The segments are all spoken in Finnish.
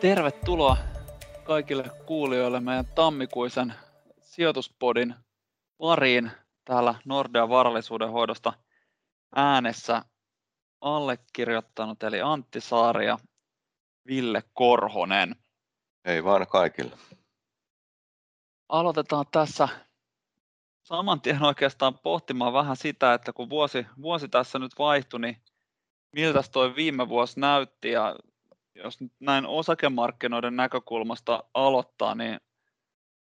Tervetuloa kaikille kuulijoille meidän tammikuisen sijoituspodin pariin täällä Nordea varallisuuden hoidosta äänessä allekirjoittanut eli Antti Saari ja Ville Korhonen. Hei vaan kaikille. Aloitetaan tässä saman tien oikeastaan pohtimaan vähän sitä, että kun vuosi, vuosi tässä nyt vaihtui, niin miltä toi viime vuosi näytti ja jos nyt näin osakemarkkinoiden näkökulmasta aloittaa, niin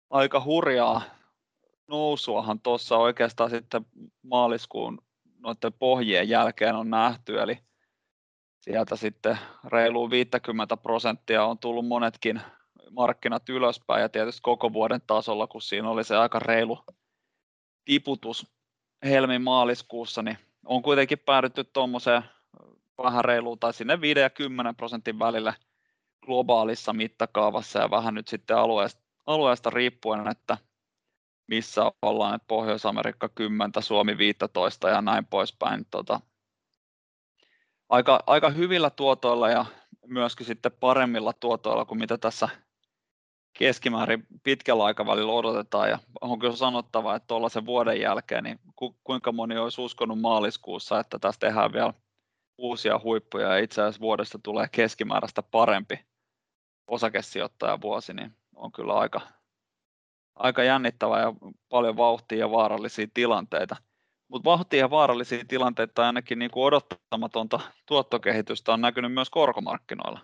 aika hurjaa nousuahan tuossa oikeastaan sitten maaliskuun noiden pohjien jälkeen on nähty, eli sieltä sitten reilu 50 prosenttia on tullut monetkin markkinat ylöspäin. Ja tietysti koko vuoden tasolla, kun siinä oli se aika reilu tiputus helmi-maaliskuussa, niin on kuitenkin päädytty tuommoiseen vähän reiluun tai sinne 5 ja 10 prosentin välillä globaalissa mittakaavassa ja vähän nyt sitten alueesta, alueesta riippuen, että missä ollaan, että Pohjois-Amerikka 10, Suomi 15 ja näin poispäin. Tota, aika, aika hyvillä tuotoilla ja myöskin sitten paremmilla tuotoilla kuin mitä tässä keskimäärin pitkällä aikavälillä odotetaan. Ja on kyllä sanottava, että tuollaisen vuoden jälkeen, niin ku, kuinka moni olisi uskonut maaliskuussa, että tässä tehdään vielä uusia huippuja ja itse asiassa vuodesta tulee keskimääräistä parempi osakesijoittajavuosi, niin on kyllä aika, aika jännittävä ja paljon vauhtia ja vaarallisia tilanteita. Mutta vauhtia ja vaarallisia tilanteita tai ainakin niin kuin odottamatonta tuottokehitystä on näkynyt myös korkomarkkinoilla.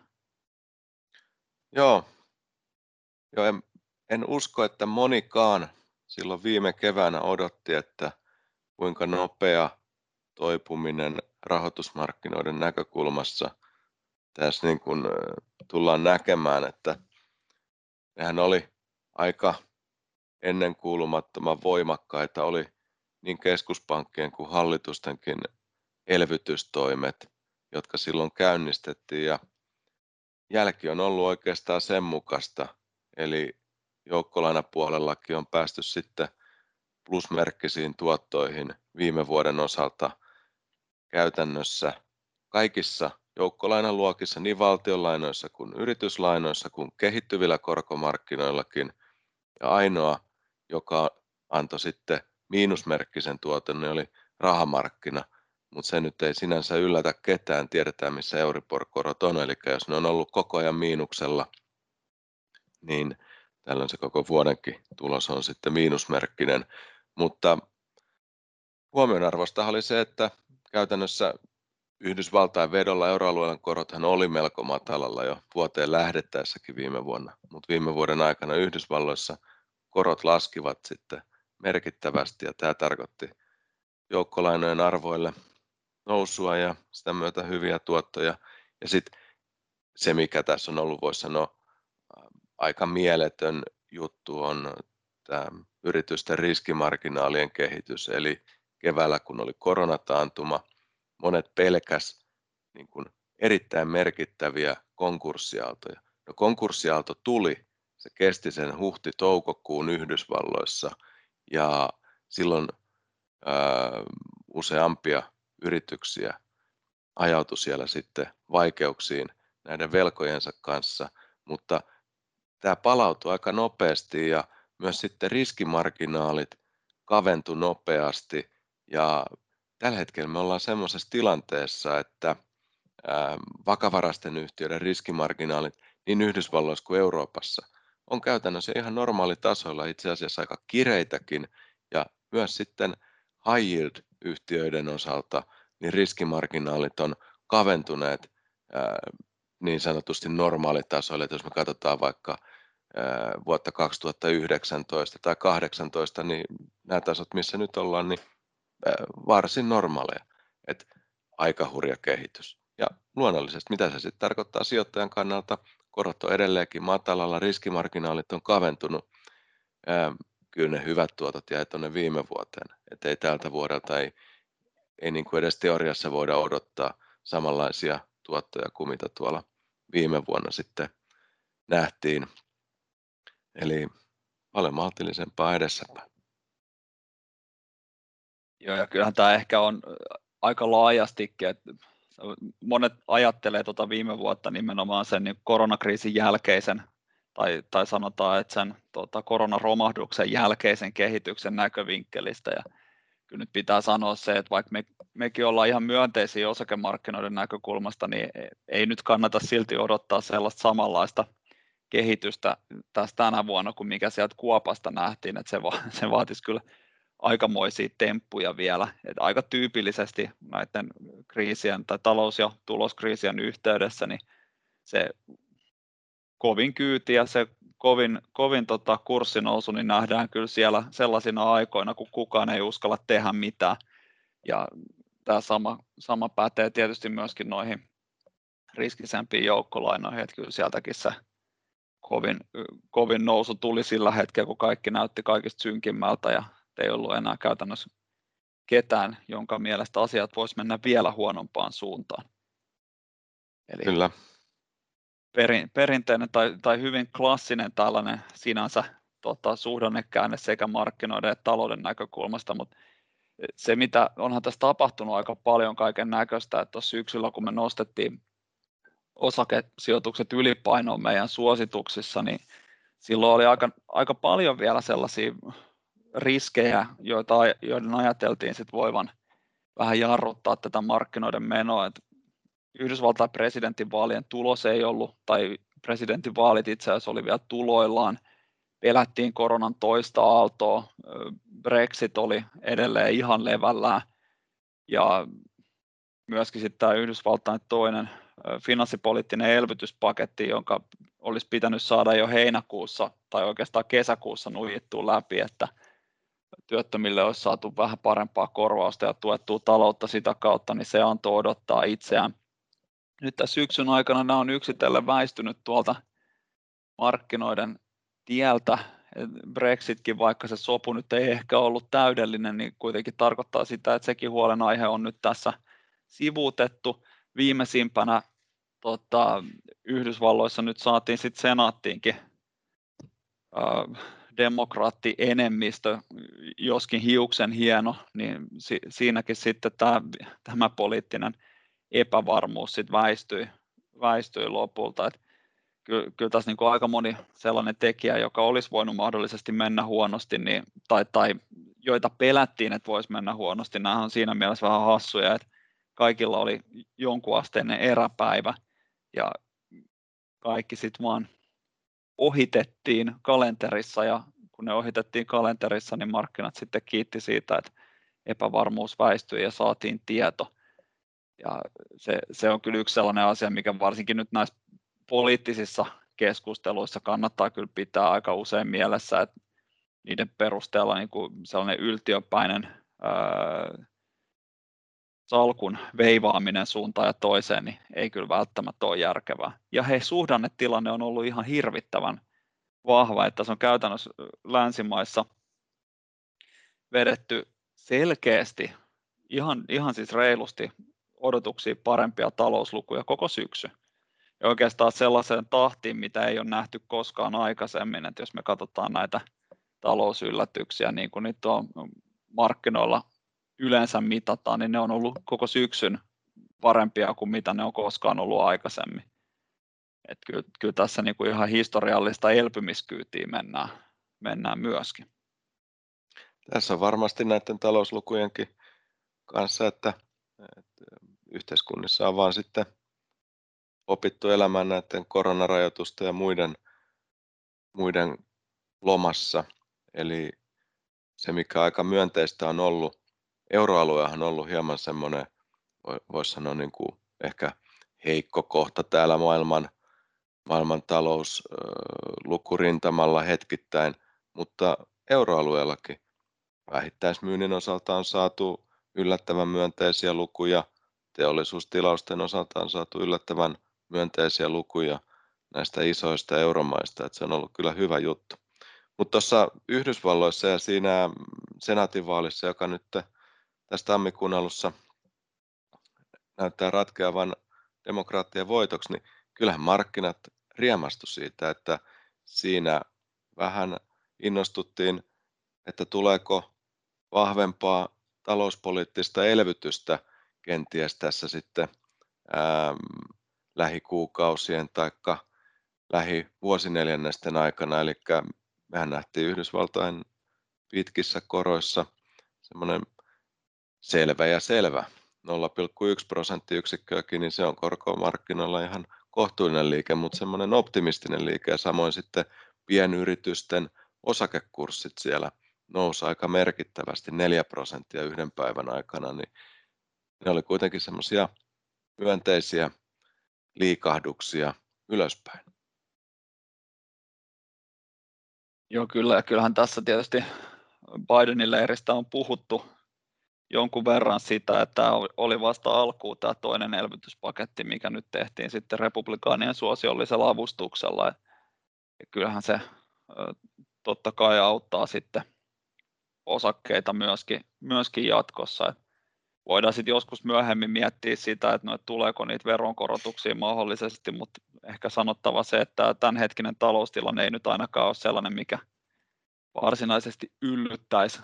Joo, Joo en, en usko, että monikaan silloin viime keväänä odotti, että kuinka nopea toipuminen rahoitusmarkkinoiden näkökulmassa. Tässä niin kuin tullaan näkemään, että nehän oli aika ennenkuulumattoman voimakkaita, oli niin keskuspankkien kuin hallitustenkin elvytystoimet, jotka silloin käynnistettiin. Ja jälki on ollut oikeastaan sen mukaista, eli joukkolainapuolellakin on päästy sitten plusmerkkisiin tuottoihin viime vuoden osalta – käytännössä kaikissa joukkolainaluokissa, niin valtionlainoissa kuin yrityslainoissa kuin kehittyvillä korkomarkkinoillakin. Ja ainoa, joka antoi sitten miinusmerkkisen tuoton, niin oli rahamarkkina. Mutta se nyt ei sinänsä yllätä ketään, tiedetään missä Euribor-korot on, eli jos ne on ollut koko ajan miinuksella, niin tällöin se koko vuodenkin tulos on sitten miinusmerkkinen. Mutta huomionarvoista oli se, että käytännössä Yhdysvaltain vedolla euroalueen korothan oli melko matalalla jo vuoteen lähdettäessäkin viime vuonna, mutta viime vuoden aikana Yhdysvalloissa korot laskivat sitten merkittävästi ja tämä tarkoitti joukkolainojen arvoille nousua ja sitä myötä hyviä tuottoja. Ja sitten se, mikä tässä on ollut, voisi sanoa, aika mieletön juttu on tämä yritysten riskimarginaalien kehitys, eli keväällä, kun oli koronataantuma, monet pelkäs niin kuin erittäin merkittäviä konkurssiaaltoja. No konkurssiaalto tuli, se kesti sen huhti-toukokuun Yhdysvalloissa ja silloin ää, useampia yrityksiä ajautui siellä sitten vaikeuksiin näiden velkojensa kanssa, mutta tämä palautui aika nopeasti ja myös sitten riskimarginaalit kaventui nopeasti ja tällä hetkellä me ollaan semmoisessa tilanteessa, että vakavarasten yhtiöiden riskimarginaalit niin Yhdysvalloissa kuin Euroopassa on käytännössä ihan normaalitasoilla, itse asiassa aika kireitäkin, ja myös sitten high yield-yhtiöiden osalta niin riskimarginaalit on kaventuneet niin sanotusti normaalitasoille, että jos me katsotaan vaikka vuotta 2019 tai 2018, niin nämä tasot, missä nyt ollaan, niin varsin normaaleja. että aika hurja kehitys. Ja luonnollisesti, mitä se sitten tarkoittaa sijoittajan kannalta, korot on edelleenkin matalalla, riskimarginaalit on kaventunut, kyllä ne hyvät tuotot jäi tuonne viime vuoteen. Että ei tältä vuodelta ei, ei niin kuin edes teoriassa voida odottaa samanlaisia tuottoja kuin mitä tuolla viime vuonna sitten nähtiin. Eli paljon maltillisempaa edessäpäin. Joo, ja kyllähän tämä ehkä on aika laajastikin, että monet ajattelee tuota viime vuotta nimenomaan sen niin koronakriisin jälkeisen tai, tai sanotaan, että sen tota, koronaromahduksen jälkeisen kehityksen näkövinkkelistä. Ja kyllä nyt pitää sanoa se, että vaikka me, mekin ollaan ihan myönteisiä osakemarkkinoiden näkökulmasta, niin ei nyt kannata silti odottaa sellaista samanlaista kehitystä tässä tänä vuonna kuin mikä sieltä Kuopasta nähtiin, että se, va, se vaatisi kyllä aikamoisia temppuja vielä. Että aika tyypillisesti näiden kriisien tai talous- ja tuloskriisien yhteydessä niin se kovin kyyti ja se kovin, kovin tota kurssinousu niin nähdään kyllä siellä sellaisina aikoina, kun kukaan ei uskalla tehdä mitään. Ja tämä sama, sama pätee tietysti myöskin noihin riskisempiin joukkolainoihin, että kyllä sieltäkin se kovin, kovin nousu tuli sillä hetkellä, kun kaikki näytti kaikista synkimmältä ja ei ollut enää käytännössä ketään, jonka mielestä asiat voisi mennä vielä huonompaan suuntaan. Eli Kyllä. Perin, perinteinen tai, tai hyvin klassinen tällainen sinänsä tota, suhdannekäänne sekä markkinoiden että talouden näkökulmasta, mutta se mitä onhan tässä tapahtunut aika paljon kaiken näköistä, että tuossa syksyllä kun me nostettiin osakesijoitukset ylipainoon meidän suosituksissa, niin silloin oli aika, aika paljon vielä sellaisia riskejä, joita, joiden ajateltiin sit voivan vähän jarruttaa tätä markkinoiden menoa. Et Yhdysvaltain presidentinvaalien tulos ei ollut, tai presidentinvaalit itse asiassa oli vielä tuloillaan, pelättiin koronan toista aaltoa, Brexit oli edelleen ihan levällään, ja myöskin sitten tämä Yhdysvaltain toinen finanssipoliittinen elvytyspaketti, jonka olisi pitänyt saada jo heinäkuussa tai oikeastaan kesäkuussa nujittua läpi, että työttömille olisi saatu vähän parempaa korvausta ja tuettua taloutta sitä kautta, niin se antoi odottaa itseään. Nyt tässä syksyn aikana nämä on yksitellen väistynyt tuolta markkinoiden tieltä. Brexitkin, vaikka se sopu nyt ei ehkä ollut täydellinen, niin kuitenkin tarkoittaa sitä, että sekin huolenaihe on nyt tässä sivuutettu. Viimeisimpänä tota, Yhdysvalloissa nyt saatiin sitten senaattiinkin äh, demokraattienemmistö, joskin hiuksen hieno, niin si- siinäkin sitten tämä, tämä poliittinen epävarmuus sitten väistyi, väistyi lopulta. Et kyllä, kyllä tässä niin aika moni sellainen tekijä, joka olisi voinut mahdollisesti mennä huonosti, niin, tai, tai joita pelättiin, että voisi mennä huonosti, nämä on siinä mielessä vähän hassuja, että kaikilla oli jonkunasteinen eräpäivä, ja kaikki sitten vaan ohitettiin kalenterissa ja kun ne ohitettiin kalenterissa, niin markkinat sitten kiitti siitä, että epävarmuus väistyi ja saatiin tieto. Ja se, se on kyllä yksi sellainen asia, mikä varsinkin nyt näissä poliittisissa keskusteluissa kannattaa kyllä pitää aika usein mielessä, että niiden perusteella niin kuin sellainen yltiöpäinen ää, salkun veivaaminen suuntaan ja toiseen, niin ei kyllä välttämättä ole järkevää. Ja hei, suhdannetilanne on ollut ihan hirvittävän vahva, että se on käytännössä länsimaissa vedetty selkeästi, ihan, ihan siis reilusti odotuksia parempia talouslukuja koko syksy. Ja oikeastaan sellaiseen tahtiin, mitä ei ole nähty koskaan aikaisemmin, että jos me katsotaan näitä talousyllätyksiä, niin kuin niitä on markkinoilla yleensä mitataan, niin ne on ollut koko syksyn parempia kuin mitä ne on koskaan ollut aikaisemmin. Et kyllä, kyllä tässä niin kuin ihan historiallista elpymiskyytiä mennään, mennään myöskin. Tässä on varmasti näiden talouslukujenkin kanssa, että, että yhteiskunnissa on vaan sitten opittu elämään näiden koronarajoitusten ja muiden, muiden lomassa. Eli se, mikä aika myönteistä on ollut, euroalueahan on ollut hieman semmoinen, voisi sanoa niin kuin ehkä heikko kohta täällä maailman, maailman talouslukurintamalla hetkittäin, mutta euroalueellakin vähittäismyynnin osalta on saatu yllättävän myönteisiä lukuja, teollisuustilausten osalta on saatu yllättävän myönteisiä lukuja näistä isoista euromaista, että se on ollut kyllä hyvä juttu. Mutta tuossa Yhdysvalloissa ja siinä senaatinvaalissa, joka nyt tässä tammikuun alussa näyttää ratkeavan demokraattien voitoksi, niin kyllähän markkinat riemastu siitä, että siinä vähän innostuttiin, että tuleeko vahvempaa talouspoliittista elvytystä kenties tässä sitten ää, lähikuukausien tai lähivuosineljännesten aikana. Eli mehän nähtiin Yhdysvaltain pitkissä koroissa semmoinen selvä ja selvä 0,1 prosenttiyksikköäkin, niin se on korkomarkkinoilla ihan kohtuullinen liike, mutta semmoinen optimistinen liike ja samoin sitten pienyritysten osakekurssit siellä nousi aika merkittävästi 4 prosenttia yhden päivän aikana, niin ne oli kuitenkin semmoisia myönteisiä liikahduksia ylöspäin. Joo, kyllä. Ja kyllähän tässä tietysti Bidenin leiristä on puhuttu jonkun verran sitä, että oli vasta alkuun tämä toinen elvytyspaketti, mikä nyt tehtiin sitten republikaanien suosiollisella avustuksella. Ja kyllähän se totta kai auttaa sitten osakkeita myöskin, myöskin jatkossa. Et voidaan sitten joskus myöhemmin miettiä sitä, että, no, että tuleeko niitä veronkorotuksia mahdollisesti, mutta ehkä sanottava se, että tämänhetkinen taloustilanne ei nyt ainakaan ole sellainen, mikä varsinaisesti yllyttäisi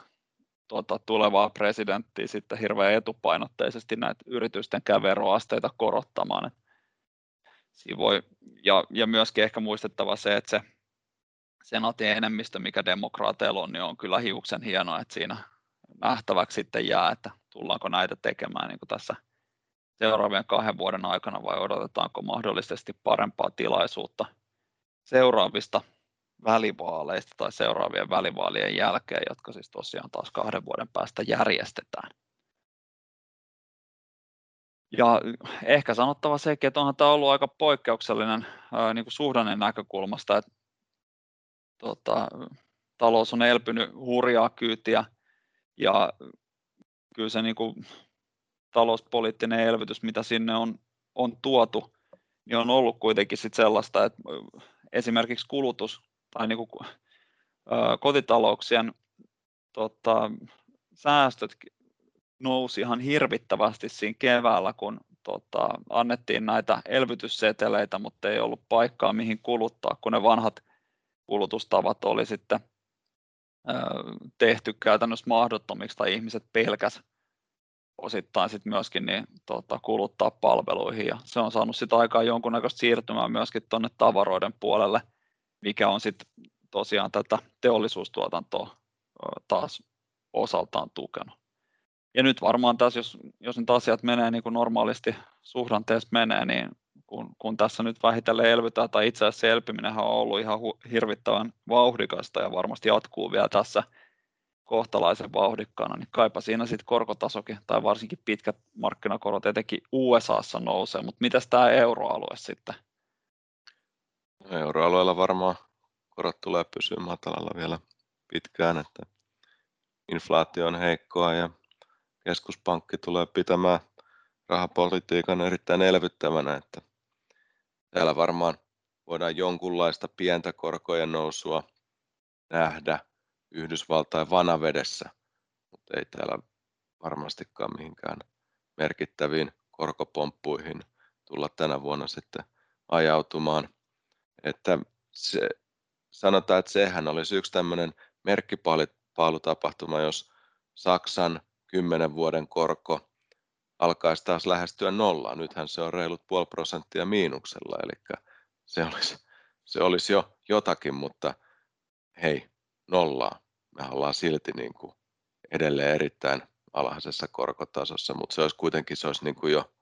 tuota, tulevaa presidenttiä sitten hirveän etupainotteisesti näitä yritysten veroasteita korottamaan. Siinä voi, ja, ja myöskin ehkä muistettava se, että se senaatin enemmistö, mikä demokraateilla on, niin on kyllä hiuksen hienoa, että siinä nähtäväksi sitten jää, että tullaanko näitä tekemään niin kuin tässä seuraavien kahden vuoden aikana vai odotetaanko mahdollisesti parempaa tilaisuutta seuraavista välivaaleista tai seuraavien välivaalien jälkeen, jotka siis tosiaan taas kahden vuoden päästä järjestetään. Ja ehkä sanottava sekin, että onhan tämä ollut aika poikkeuksellinen niin kuin suhdannen näkökulmasta, että tota, talous on elpynyt hurjaa kyytiä ja kyllä se niin kuin, talouspoliittinen elvytys, mitä sinne on, on tuotu, niin on ollut kuitenkin sit sellaista, että esimerkiksi kulutus tai niin kuin, ä, kotitalouksien tota, säästöt nousi ihan hirvittävästi siinä keväällä, kun tota, annettiin näitä elvytysseteleitä, mutta ei ollut paikkaa mihin kuluttaa, kun ne vanhat kulutustavat oli sitten tehty käytännössä mahdottomiksi tai ihmiset pelkäs osittain sit myöskin niin, tota, kuluttaa palveluihin. Ja se on saanut sitä aikaa jonkunnäköistä siirtymää myöskin tuonne tavaroiden puolelle, mikä on sitten tosiaan tätä teollisuustuotantoa taas osaltaan tukenut. Ja nyt varmaan tässä, jos, jos nyt asiat menee niin kuin normaalisti suhdanteessa menee, niin kun, kun tässä nyt vähitellen elvytään, tai itse asiassa elpyminen on ollut ihan hu- hirvittävän vauhdikasta ja varmasti jatkuu vielä tässä kohtalaisen vauhdikkaana, niin kaipa siinä sitten korkotasokin, tai varsinkin pitkät markkinakorot etenkin USAssa nousee, mutta mitäs tämä euroalue sitten? No, euroalueella varmaan korot tulee pysyä matalalla vielä pitkään, että inflaatio on heikkoa ja keskuspankki tulee pitämään rahapolitiikan erittäin elvyttävänä, että Täällä varmaan voidaan jonkunlaista pientä korkojen nousua nähdä Yhdysvaltain vanavedessä, mutta ei täällä varmastikaan mihinkään merkittäviin korkopomppuihin tulla tänä vuonna sitten ajautumaan. Että se, sanotaan, että sehän olisi yksi tämmöinen merkkipaalutapahtuma, jos Saksan 10 vuoden korko alkaisi taas lähestyä nollaa. Nythän se on reilut puoli prosenttia miinuksella, eli se olisi, se olisi jo jotakin, mutta hei, nollaa. Me ollaan silti niin kuin edelleen erittäin alhaisessa korkotasossa, mutta se olisi kuitenkin se olisi niin kuin jo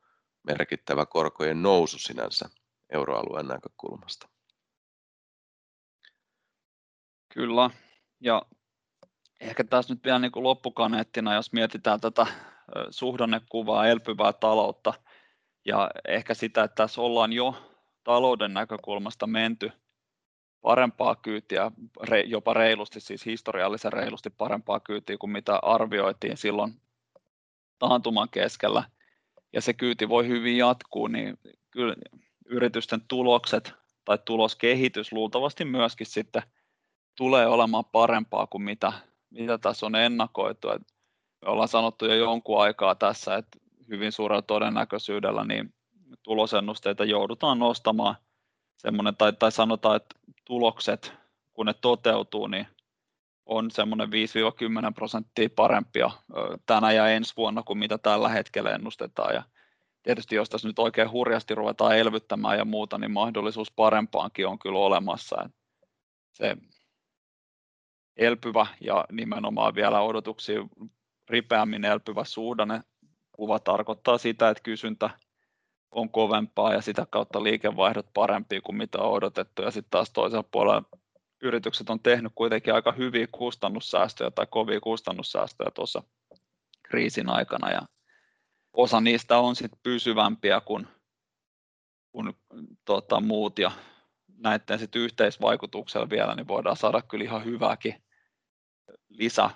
merkittävä korkojen nousu sinänsä euroalueen näkökulmasta. Kyllä, ja ehkä tässä nyt vielä niin kuin loppukaneettina, jos mietitään tätä suhdannekuvaa, elpyvää taloutta ja ehkä sitä, että tässä ollaan jo talouden näkökulmasta menty parempaa kyytiä, jopa reilusti, siis historiallisen reilusti parempaa kyytiä kuin mitä arvioitiin silloin taantuman keskellä. Ja se kyyti voi hyvin jatkuu, niin kyllä yritysten tulokset tai tuloskehitys luultavasti myöskin sitten tulee olemaan parempaa kuin mitä, mitä tässä on ennakoitu. Et me ollaan sanottu jo jonkun aikaa tässä, että hyvin suurella todennäköisyydellä niin tulosennusteita joudutaan nostamaan semmoinen, tai, tai sanotaan, että tulokset, kun ne toteutuu, niin on semmoinen 5-10 prosenttia parempia tänä ja ensi vuonna kuin mitä tällä hetkellä ennustetaan. Ja tietysti jos tässä nyt oikein hurjasti ruvetaan elvyttämään ja muuta, niin mahdollisuus parempaankin on kyllä olemassa. Se elpyvä ja nimenomaan vielä odotuksia ripeämmin elpyvä suhdanne kuva tarkoittaa sitä, että kysyntä on kovempaa ja sitä kautta liikevaihdot parempia kuin mitä on odotettu. Ja sitten taas toisella puolella yritykset on tehnyt kuitenkin aika hyviä kustannussäästöjä tai kovia kustannussäästöjä tuossa kriisin aikana. Ja osa niistä on sitten pysyvämpiä kuin, kuin tota, muut ja näiden sit yhteisvaikutuksella vielä niin voidaan saada kyllä ihan hyvääkin lisä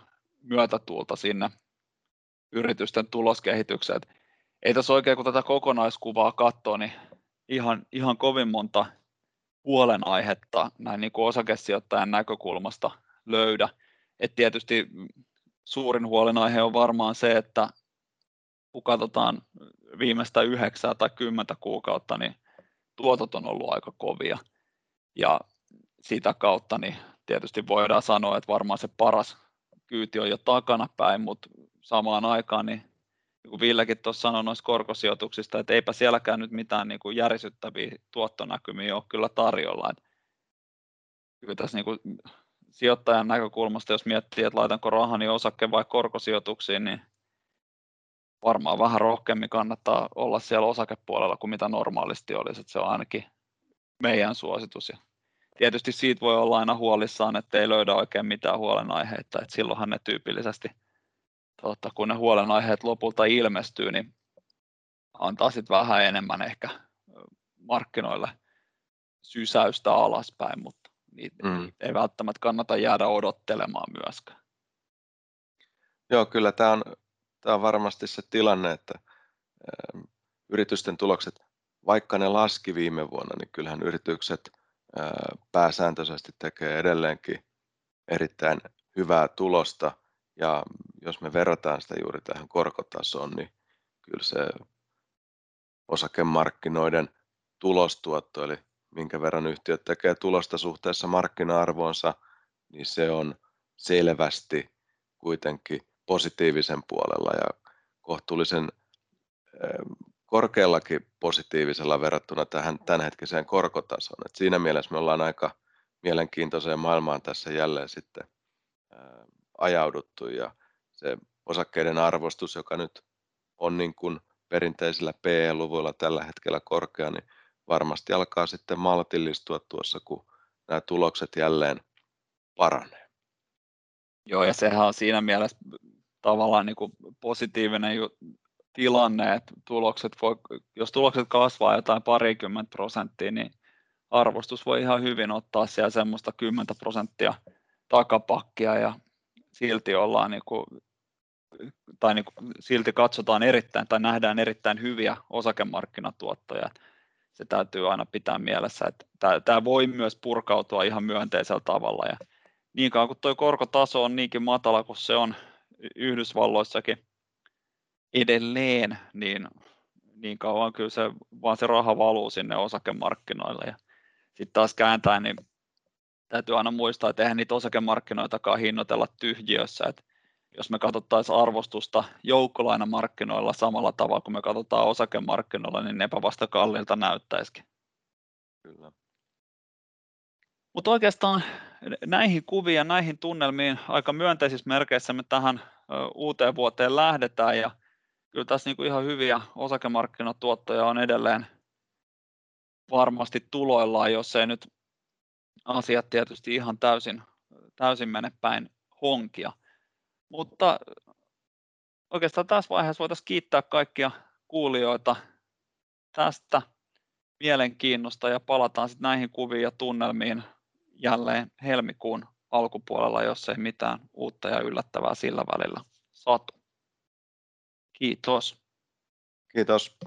myötätuulta sinne yritysten tuloskehitykseen. Ei tässä oikein, kun tätä kokonaiskuvaa katsoo, niin ihan, ihan kovin monta huolenaihetta näin niin kuin osakesijoittajan näkökulmasta löydä. Et tietysti suurin huolenaihe on varmaan se, että kun katsotaan viimeistä yhdeksää tai kymmentä kuukautta, niin tuotot on ollut aika kovia. Ja sitä kautta niin tietysti voidaan sanoa, että varmaan se paras kyyti on jo takana päin, mutta samaan aikaan niin niin kuin Villekin tuossa sanoi noista korkosijoituksista, että eipä sielläkään nyt mitään niin kuin järisyttäviä tuottonäkymiä ole kyllä tarjolla. Että kyllä tässä niin kuin sijoittajan näkökulmasta, jos miettii, että laitanko rahani osakke vai korkosijoituksiin, niin varmaan vähän rohkeammin kannattaa olla siellä osakepuolella kuin mitä normaalisti olisi. Että se on ainakin meidän suositus. Ja tietysti siitä voi olla aina huolissaan, että ei löydä oikein mitään huolenaiheita, että silloinhan ne tyypillisesti – tota, kun ne huolenaiheet lopulta ilmestyy, niin antaa sitten vähän enemmän ehkä markkinoille sysäystä alaspäin, mutta niitä mm. ei välttämättä kannata jäädä odottelemaan myöskään. Joo, kyllä tämä on, tämä on varmasti se tilanne, että yritysten tulokset, vaikka ne laski viime vuonna, niin kyllähän yritykset pääsääntöisesti tekee edelleenkin erittäin hyvää tulosta – ja jos me verrataan sitä juuri tähän korkotasoon, niin kyllä se osakemarkkinoiden tulostuotto, eli minkä verran yhtiöt tekee tulosta suhteessa markkina-arvoonsa, niin se on selvästi kuitenkin positiivisen puolella ja kohtuullisen korkeallakin positiivisella verrattuna tähän tämänhetkiseen korkotasoon. Et siinä mielessä me ollaan aika mielenkiintoiseen maailmaan tässä jälleen sitten ajauduttu ja se osakkeiden arvostus, joka nyt on niin kuin perinteisillä PE-luvuilla tällä hetkellä korkea, niin varmasti alkaa sitten maltillistua tuossa, kun nämä tulokset jälleen paranee. Joo, ja sehän on siinä mielessä tavallaan niin kuin positiivinen tilanne, että tulokset voi, jos tulokset kasvaa jotain parikymmentä prosenttia, niin arvostus voi ihan hyvin ottaa siellä semmoista 10 prosenttia takapakkia ja silti ollaan niin kuin, tai niin kuin, silti katsotaan erittäin tai nähdään erittäin hyviä osakemarkkinatuottoja. Se täytyy aina pitää mielessä, että tämä, voi myös purkautua ihan myönteisellä tavalla. Ja niin kauan kuin tuo korkotaso on niinkin matala kuin se on Yhdysvalloissakin edelleen, niin, niin kauan kyllä se, vaan se raha valuu sinne osakemarkkinoille. Ja sitten taas kääntäen, niin täytyy aina muistaa, että eihän niitä osakemarkkinoitakaan hinnoitella tyhjiössä. Että jos me katsottaisiin arvostusta joukkolainamarkkinoilla samalla tavalla kuin me katsotaan osakemarkkinoilla, niin nepä vasta kalliilta näyttäisikin. Kyllä. Mutta oikeastaan näihin kuviin ja näihin tunnelmiin aika myönteisissä merkeissä me tähän uuteen vuoteen lähdetään ja kyllä tässä niinku ihan hyviä osakemarkkinatuottoja on edelleen varmasti tuloillaan, jos ei nyt asiat tietysti ihan täysin, täysin mene päin honkia. Mutta oikeastaan tässä vaiheessa voitaisiin kiittää kaikkia kuulijoita tästä mielenkiinnosta ja palataan sitten näihin kuviin ja tunnelmiin jälleen helmikuun alkupuolella, jos ei mitään uutta ja yllättävää sillä välillä satu. Kiitos. Kiitos.